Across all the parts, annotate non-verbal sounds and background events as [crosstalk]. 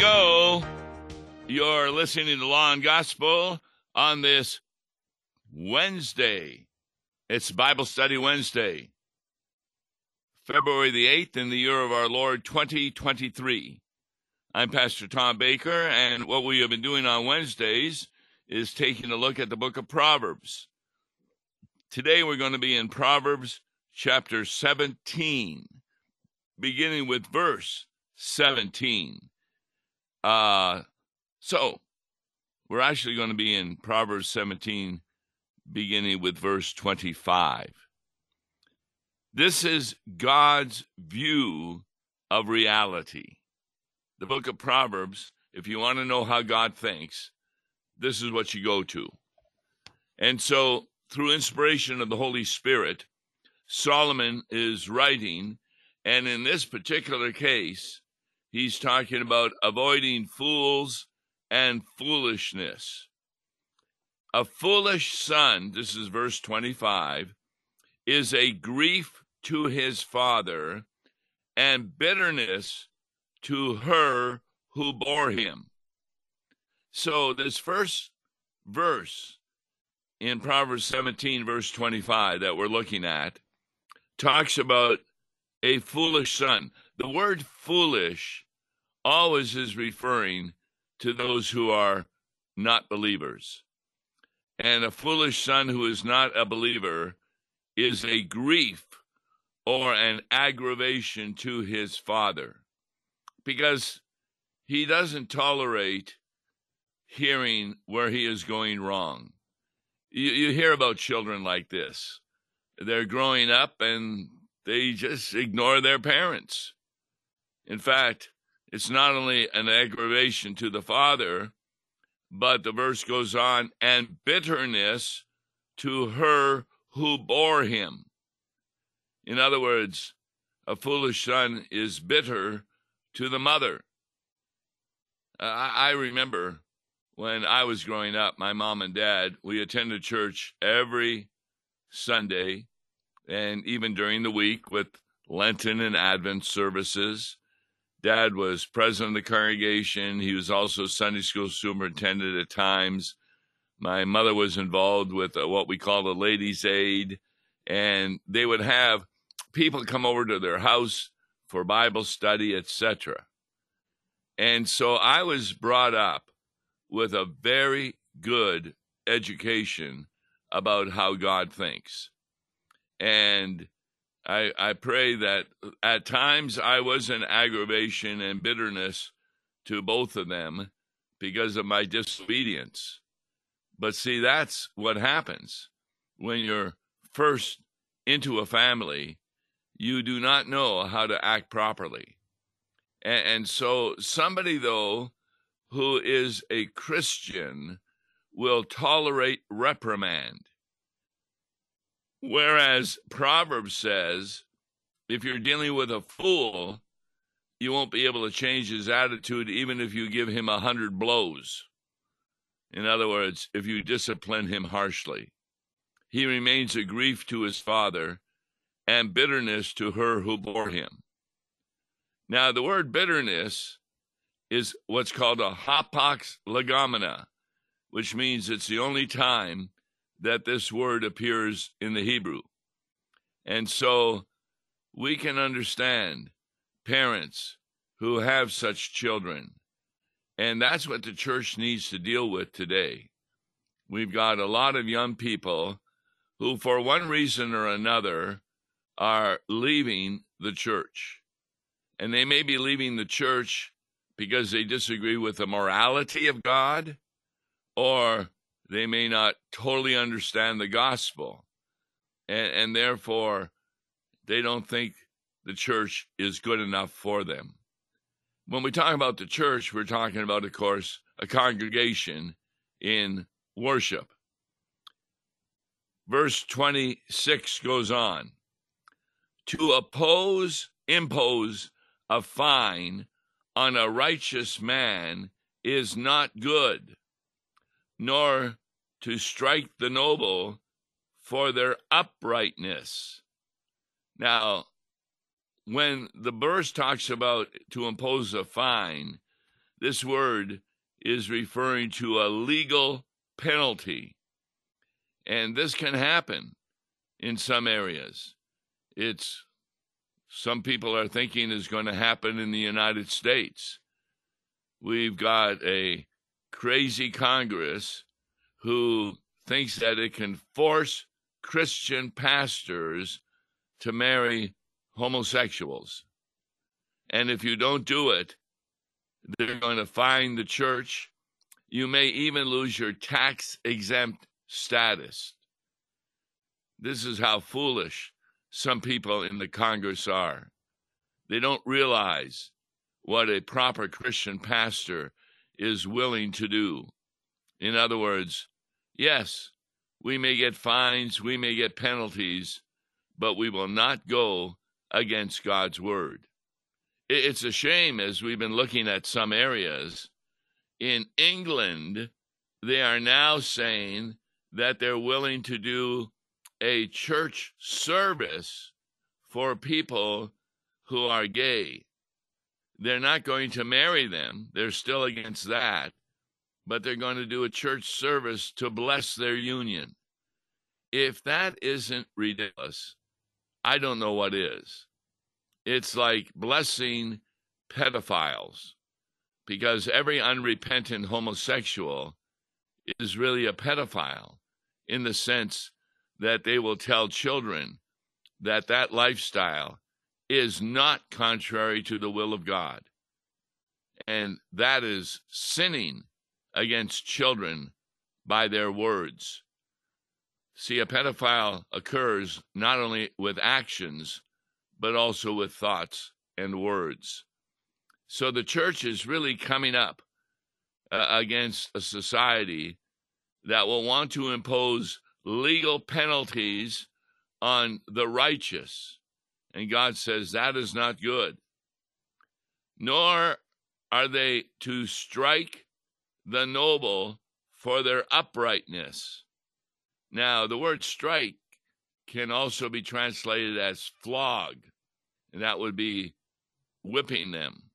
Go. You're listening to Law and Gospel on this Wednesday. It's Bible Study Wednesday, February the 8th in the year of our Lord 2023. I'm Pastor Tom Baker, and what we have been doing on Wednesdays is taking a look at the book of Proverbs. Today we're going to be in Proverbs chapter 17, beginning with verse 17. Uh, so we're actually going to be in Proverbs 17, beginning with verse 25. This is God's view of reality. The book of Proverbs, if you want to know how God thinks, this is what you go to. And so, through inspiration of the Holy Spirit, Solomon is writing, and in this particular case, he's talking about avoiding fools and foolishness. A foolish son, this is verse 25, is a grief to his father and bitterness to her who bore him. So, this first verse in Proverbs 17, verse 25, that we're looking at, talks about a foolish son. The word foolish always is referring to those who are not believers. And a foolish son who is not a believer is a grief or an aggravation to his father because he doesn't tolerate hearing where he is going wrong. You, you hear about children like this. They're growing up and they just ignore their parents. In fact, it's not only an aggravation to the father, but the verse goes on, and bitterness to her who bore him. In other words, a foolish son is bitter to the mother. I, remember when I was growing up, my mom and dad, we attended church every Sunday and even during the week with Lenten and Advent services. Dad was president of the congregation. He was also Sunday school superintendent at times. My mother was involved with uh, what we call the ladies' aid, and they would have people come over to their house for Bible study, etc. And so I was brought up with a very good education about how God thinks. And I, I pray that at times I was an aggravation and bitterness to both of them because of my disobedience. But see, that's what happens when you're first into a family. You do not know how to act properly. And, and so, somebody, though, who is a Christian will tolerate reprimand. Whereas Proverbs says, if you're dealing with a fool, you won't be able to change his attitude even if you give him a hundred blows. In other words, if you discipline him harshly, he remains a grief to his father and bitterness to her who bore him. Now, the word bitterness is what's called a hapax legomena, which means it's the only time that this word appears in the Hebrew. And so we can understand parents who have such children. And that's what the church needs to deal with today. We've got a lot of young people who, for one reason or another, are leaving the church. And they may be leaving the church because they disagree with the morality of God or they may not totally understand the gospel, and, and therefore they don't think the church is good enough for them. When we talk about the church, we're talking about, of course, a congregation in worship. Verse 26 goes on to oppose, impose a fine on a righteous man is not good, nor to strike the noble for their uprightness. Now, when the verse talks about to impose a fine, this word is referring to a legal penalty. And this can happen in some areas. It's some people are thinking is going to happen in the United States. We've got a crazy Congress who thinks that it can force Christian pastors to marry homosexuals. And if you don't do it, they're going to fine the church. You may even lose your tax exempt status. This is how foolish some people in the Congress are. They don't realize what a proper Christian pastor is willing to do. In other words, yes, we may get fines, we may get penalties, but we will not go against God's word. It's a shame as we've been looking at some areas. In England, they are now saying that they're willing to do a church service for people who are gay. They're not going to marry them, they're still against that, but they're going to do a church service to bless their union. If that isn't ridiculous, I don't know what is. It's like blessing pedophiles because every unrepentant homosexual is really a pedophile in the sense that they will tell children that that lifestyle is not contrary to the will of God. And that is sinning against children by their words. See, a pedophile occurs not only with actions, but also with thoughts and words. So the church is really coming up uh, against a society that will want to impose legal penalties on the righteous. And God says that is not good. Nor are they to strike the noble for their uprightness. Now, the word strike can also be translated as flog, and that would be whipping them.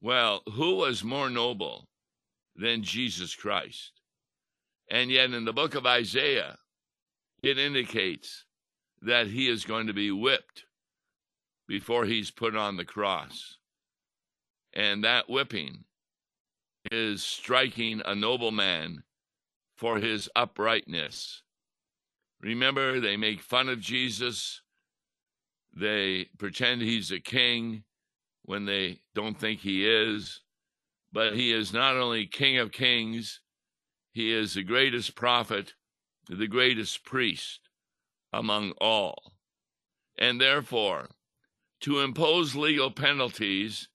Well, who was more noble than Jesus Christ? And yet, in the book of Isaiah, it indicates that he is going to be whipped before he's put on the cross. And that whipping is striking a noble man for his uprightness. Remember, they make fun of Jesus. They pretend he's a king when they don't think he is. But he is not only King of Kings, he is the greatest prophet, the greatest priest among all. And therefore, to impose legal penalties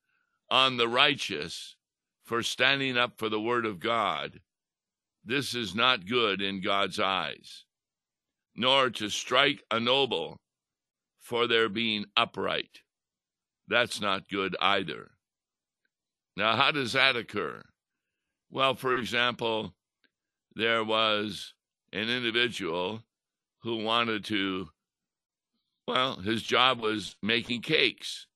on the righteous for standing up for the word of God, this is not good in God's eyes, nor to strike a noble for their being upright. That's not good either. Now, how does that occur? Well, for example, there was an individual who wanted to, well, his job was making cakes.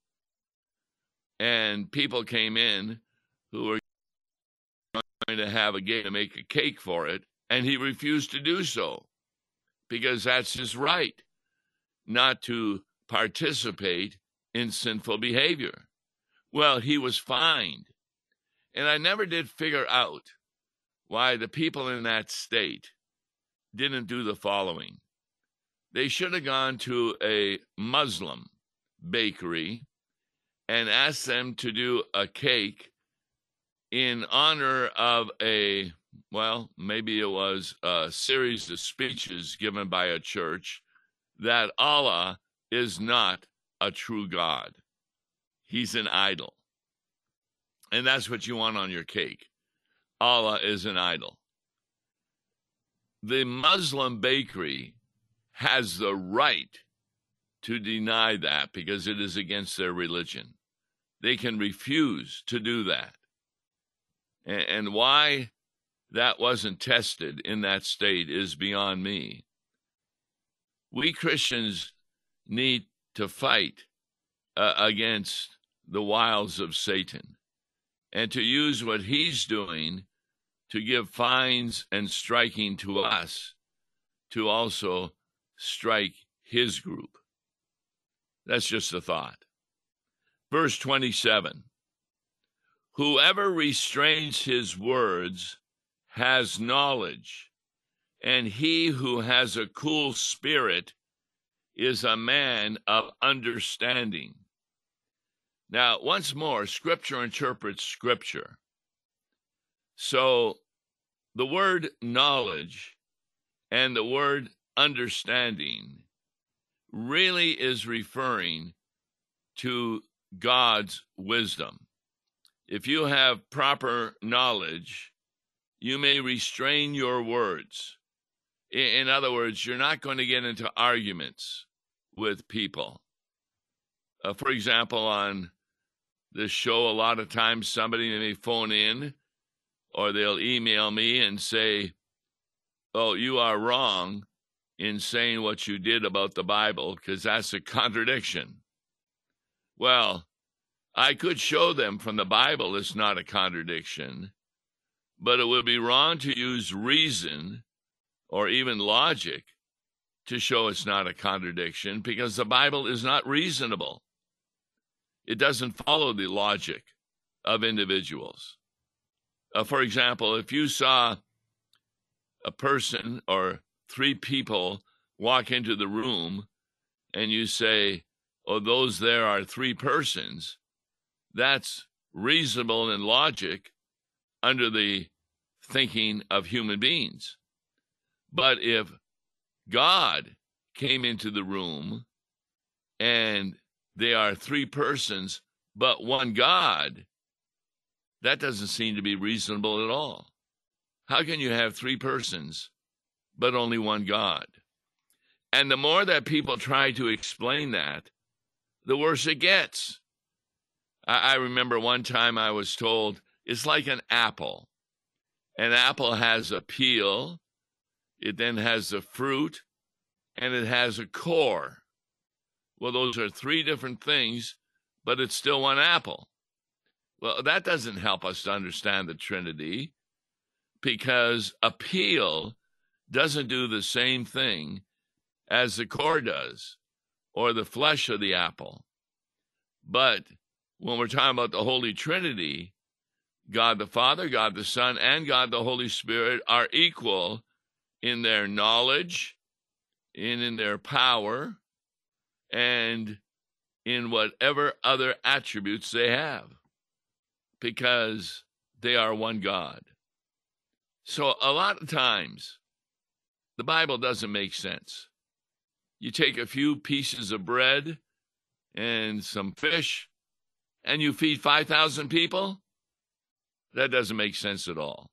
And people came in who were going to have a game to make a cake for it, and he refused to do so because that's his right not to participate in sinful behavior. Well, he was fined. And I never did figure out why the people in that state didn't do the following. They should have gone to a Muslim bakery and asked them to do a cake in honor of a, well, maybe it was a series of speeches given by a church that Allah is not a true God. He's an idol. And that's what you want on your cake. Allah is an idol. The Muslim bakery has the right to deny that because it is against their religion. They can refuse to do that. And why that wasn't tested in that state is beyond me. We Christians need to fight uh, against the wiles of Satan and to use what he's doing to give fines and striking to us to also strike his group. That's just a thought. Verse 27 Whoever restrains his words has knowledge, and he who has a cool spirit is a man of understanding. Now, once more, Scripture interprets Scripture. So the word knowledge and the word understanding really is referring to God's wisdom. If you have proper knowledge, you may restrain your words. In other words, you're not going to get into arguments with people. Uh, for example, on this show, a lot of times somebody may phone in or they'll email me and say, Oh, you are wrong in saying what you did about the Bible because that's a [laughs] contradiction. Well, I could show them from the Bible it's not a contradiction, but it would be wrong to use reason or even logic to show it's not a contradiction because the Bible is not reasonable. It doesn't follow the logic of individuals. Uh, for example, if you saw a person or three people walk into the room and you say, Oh, those there are three persons, that's reasonable and logic under the thinking of human beings. But if God came into the room and they are three persons, but one God, that doesn't seem to be reasonable at all. How can you have three persons, but only one God? And the more that people try to explain that, the worse it gets. I, I remember one time I was told it's like an apple. An apple has a peel, it then has the fruit, and it has a core. Well, those are three different things, but it's still one apple. Well, that doesn't help us to understand the Trinity because a peel doesn't do the same thing as the core does or the flesh of the apple. But when we're talking about the Holy Trinity, God the Father, God the Son, and God the Holy Spirit are equal in their knowledge, and in their power, and in whatever other attributes they have because they are one God. So, a lot of times, the Bible doesn't make sense. You take a few pieces of bread and some fish, and you feed 5,000 people? That doesn't make sense at all.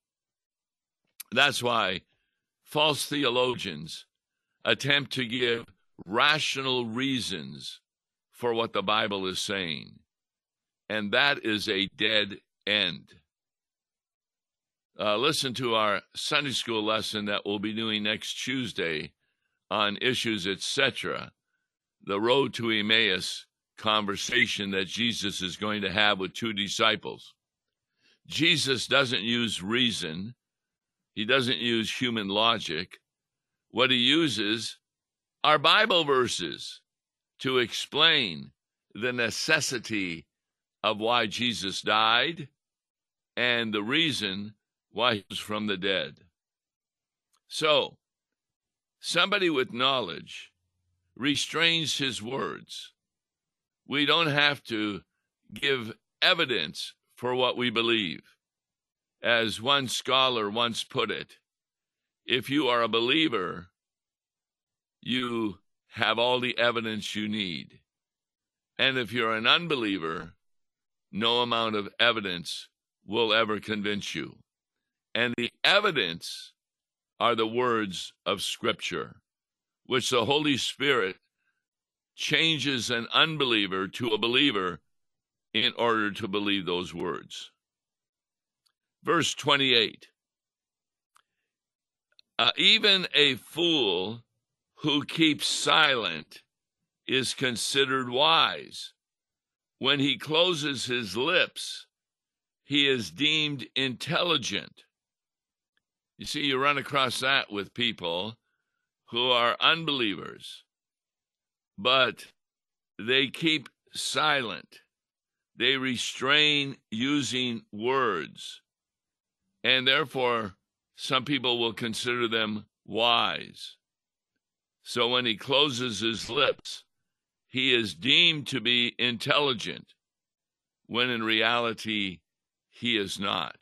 That's why false theologians attempt to give rational reasons for what the Bible is saying. And that is a dead end. Uh, listen to our Sunday school lesson that we'll be doing next Tuesday on issues, etc. The road to Emmaus conversation that Jesus is going to have with two disciples. Jesus doesn't use reason, he doesn't use human logic. What he uses are Bible verses to explain the necessity of why Jesus died and the reason was from the dead. So, somebody with knowledge restrains his words. We don't have to give evidence for what we believe. As one scholar once put it, if you are a believer, you have all the evidence you need. And if you're an unbeliever, no amount of evidence will ever convince you. And the evidence are the words of Scripture, which the Holy Spirit changes an unbeliever to a believer in order to believe those words. Verse 28 uh, Even a fool who keeps silent is considered wise, when he closes his lips, he is deemed intelligent. You see, you run across that with people who are unbelievers, but they keep silent. They restrain using words, and therefore, some people will consider them wise. So when he closes his lips, he is deemed to be intelligent, when in reality, he is not.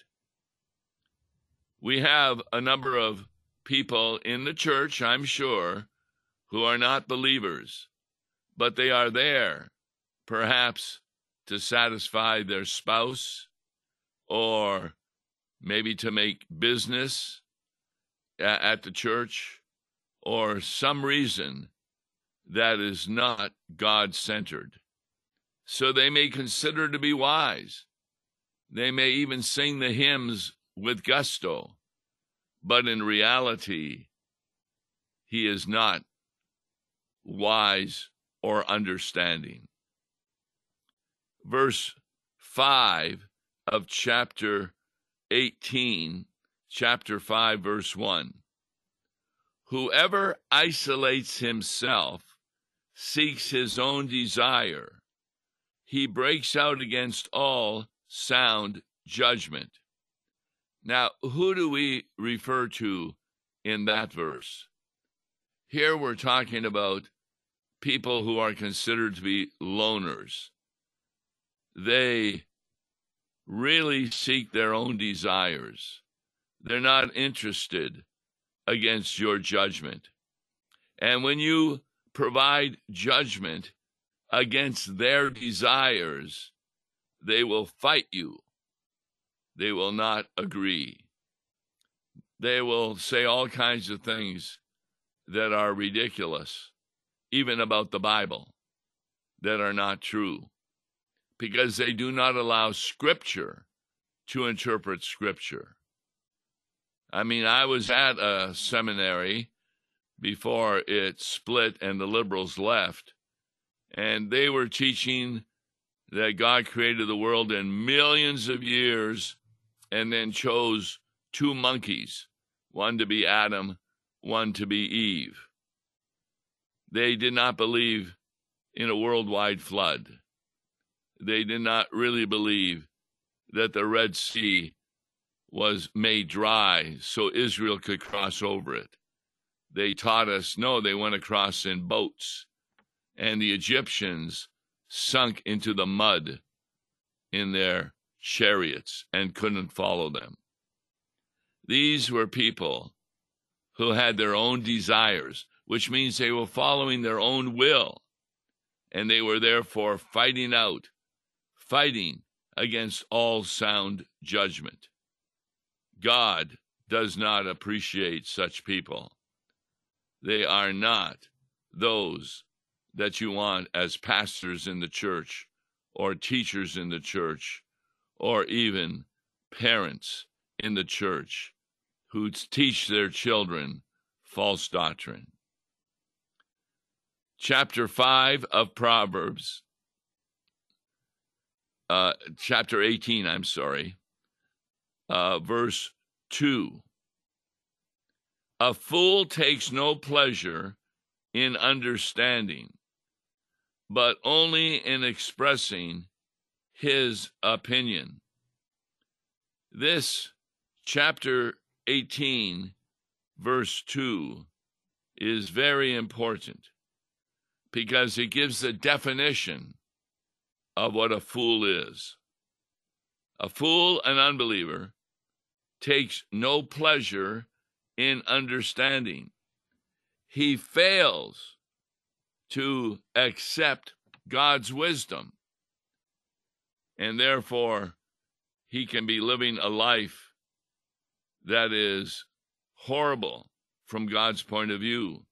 We have a number of people in the church, I'm sure, who are not believers, but they are there, perhaps to satisfy their spouse or maybe to make business at the church or some reason that is not God centered. So they may consider to be wise. They may even sing the hymns with gusto, but in reality, he is not wise or understanding. Verse 5 of chapter 18, chapter 5, verse 1. Whoever isolates himself seeks his own desire. He breaks out against all sound judgment. Now, who do we refer to in that verse? Here we're talking about people who are considered to be loners. They really seek their own desires. They're not interested against your judgment. And when you provide judgment against their desires, they will fight you they will not agree. They will say all kinds of things that are ridiculous, even about the Bible, that are not true, because they do not allow Scripture to interpret Scripture. I mean, I was at a seminary before it split and the liberals left, and they were teaching that God created the world in millions of years and then chose two monkeys, one to be Adam, one to be Eve. They did not believe in a worldwide flood. They did not really believe that the Red Sea was made dry so Israel could cross over it. They taught us no, they went across in boats, and the Egyptians sunk into the mud in their chariots and couldn't follow them. These were people who had their own desires, which means they were following their own will, and they were therefore fighting out, fighting against all sound judgment. God does not appreciate such people. They are not those that you want as pastors in the church or teachers in the church or even parents in the church who teach their children false doctrine. Chapter 5 of Proverbs, uh, chapter 18, I'm sorry, uh, verse 2. A fool takes no pleasure in understanding, but only in expressing his opinion. This chapter 18, verse 2, is very important because it gives the definition of what a fool is. A fool, an unbeliever, takes no pleasure in understanding. He fails to accept God's wisdom and therefore he can be living a life that is horrible from God's point of view.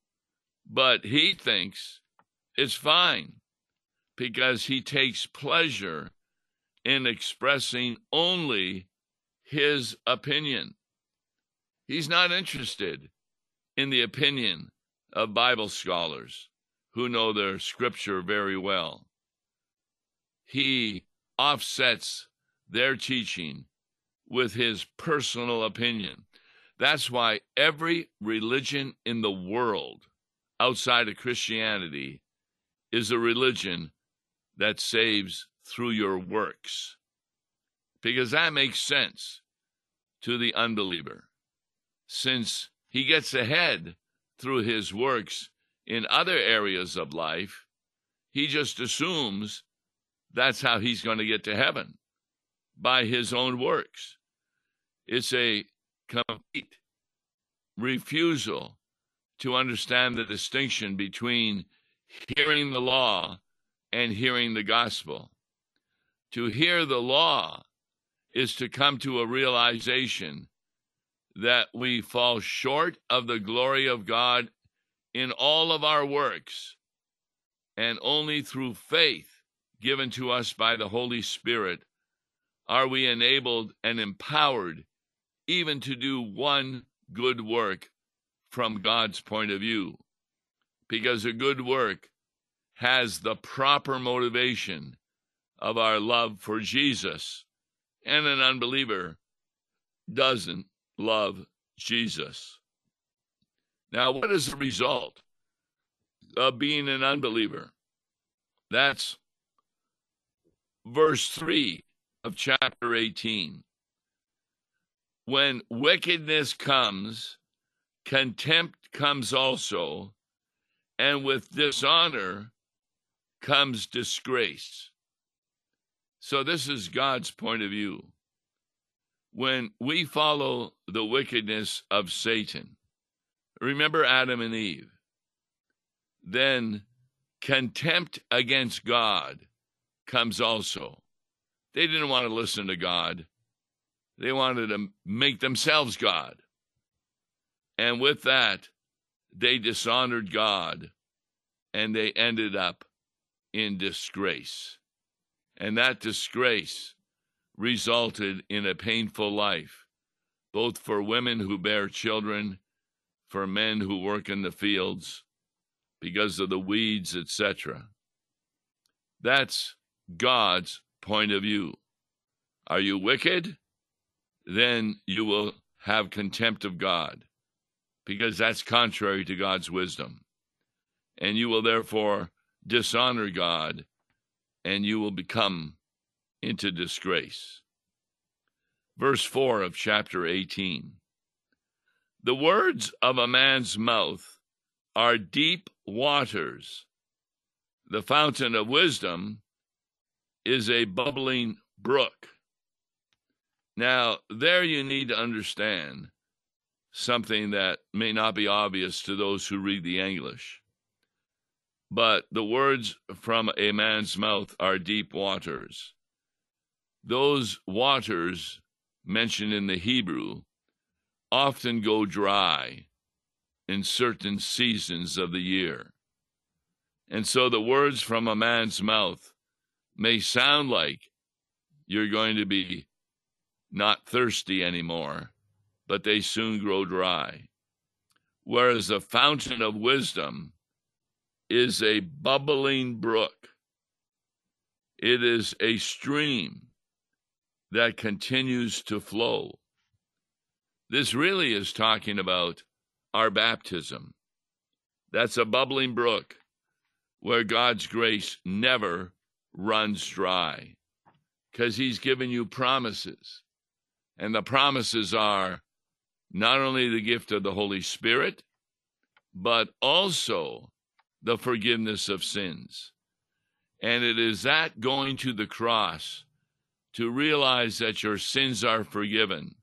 But he thinks it's fine because he takes pleasure in expressing only his opinion. He's not interested in the opinion of Bible scholars who know their scripture very well. he offsets their teaching with his personal opinion. That's why every religion in the world outside of Christianity is a religion that saves through your works. Because that makes sense to the unbeliever, since he gets ahead through his works in other areas of life, he just assumes that's how he's going to get to heaven by his own works. It's a complete refusal to understand the distinction between hearing the law and hearing the gospel. To hear the law is to come to a realization that we fall short of the glory of God in all of our works, and only through faith given to us by the Holy Spirit are we enabled and empowered even to do one good work from God's point of view. Because a good work has the proper motivation of our love for Jesus, and an unbeliever doesn't love Jesus. Now, what is the result of being an unbeliever? That's verse 3 of chapter 18. When wickedness comes, contempt comes also, and with dishonor comes disgrace. So, this is God's point of view. When we follow the wickedness of Satan, remember Adam and Eve, then contempt against God comes also. They didn't want to listen to God, they wanted to make themselves God. And with that, they dishonored God and they ended up in disgrace. And that disgrace resulted in a painful life, both for women who bear children, for men who work in the fields, because of the weeds, etc. That's God's point of view. Are you wicked? Then you will have contempt of God, because that's contrary to God's wisdom. And you will therefore dishonor God, and you will become into disgrace. Verse 4 of chapter 18 The words of a man's mouth are deep waters. The fountain of wisdom is a bubbling brook. Now, there you need to understand something that may not be obvious to those who read the English. But the words from a man's mouth are deep waters. Those waters mentioned in the Hebrew often go dry in certain seasons of the year. And so the words from a man's mouth may sound like you're going to be not thirsty anymore, but they soon grow dry. Whereas the fountain of wisdom is a bubbling brook, it is a stream that continues to flow. This really is talking about our baptism. That's a bubbling brook where God's grace never runs dry because He's given you promises. And the promises are not only the gift of the Holy Spirit, but also the forgiveness of sins. And it is that going to the cross to realize that your sins are forgiven,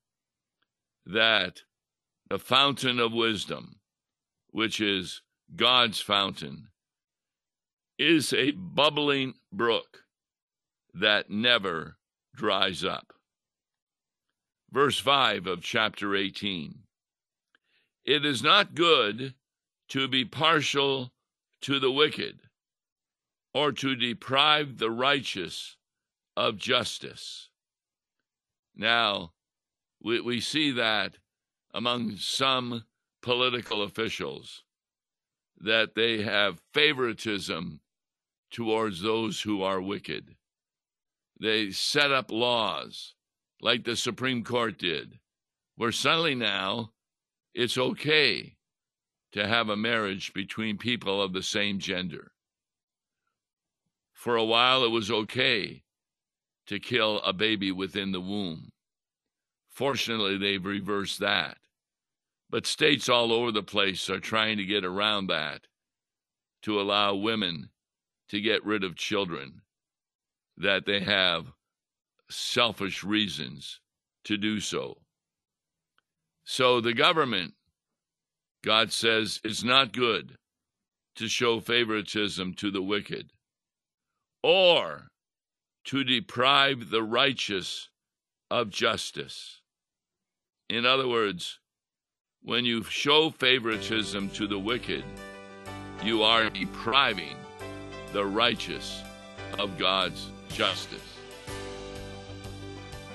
that the fountain of wisdom, which is God's fountain, is a bubbling brook that never dries up. Verse 5 of chapter 18 It is not good to be partial to the wicked or to deprive the righteous of justice. Now, we, we see that among some political officials that they have favoritism towards those who are wicked. they set up laws like the Supreme Court did, where suddenly now it's okay to have a marriage between people of the same gender. For a while, it was okay to kill a baby within the womb. Fortunately, they've reversed that. But states all over the place are trying to get around that to allow women to get rid of children that they have selfish reasons to do so. So the government, God says, is not good to show favoritism to the wicked or to deprive the righteous of justice. In other words, when you show favoritism to the wicked, you are depriving the righteous of God's justice.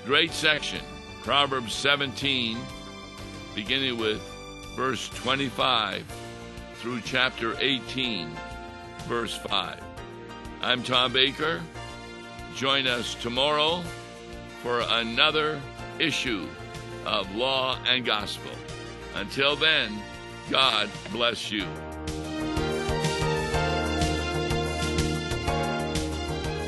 Great section, Proverbs 17, beginning with verse 25 through chapter 18, verse 5. I'm Tom Baker. Join us tomorrow for another issue of Law and Gospel. Until then, God bless you.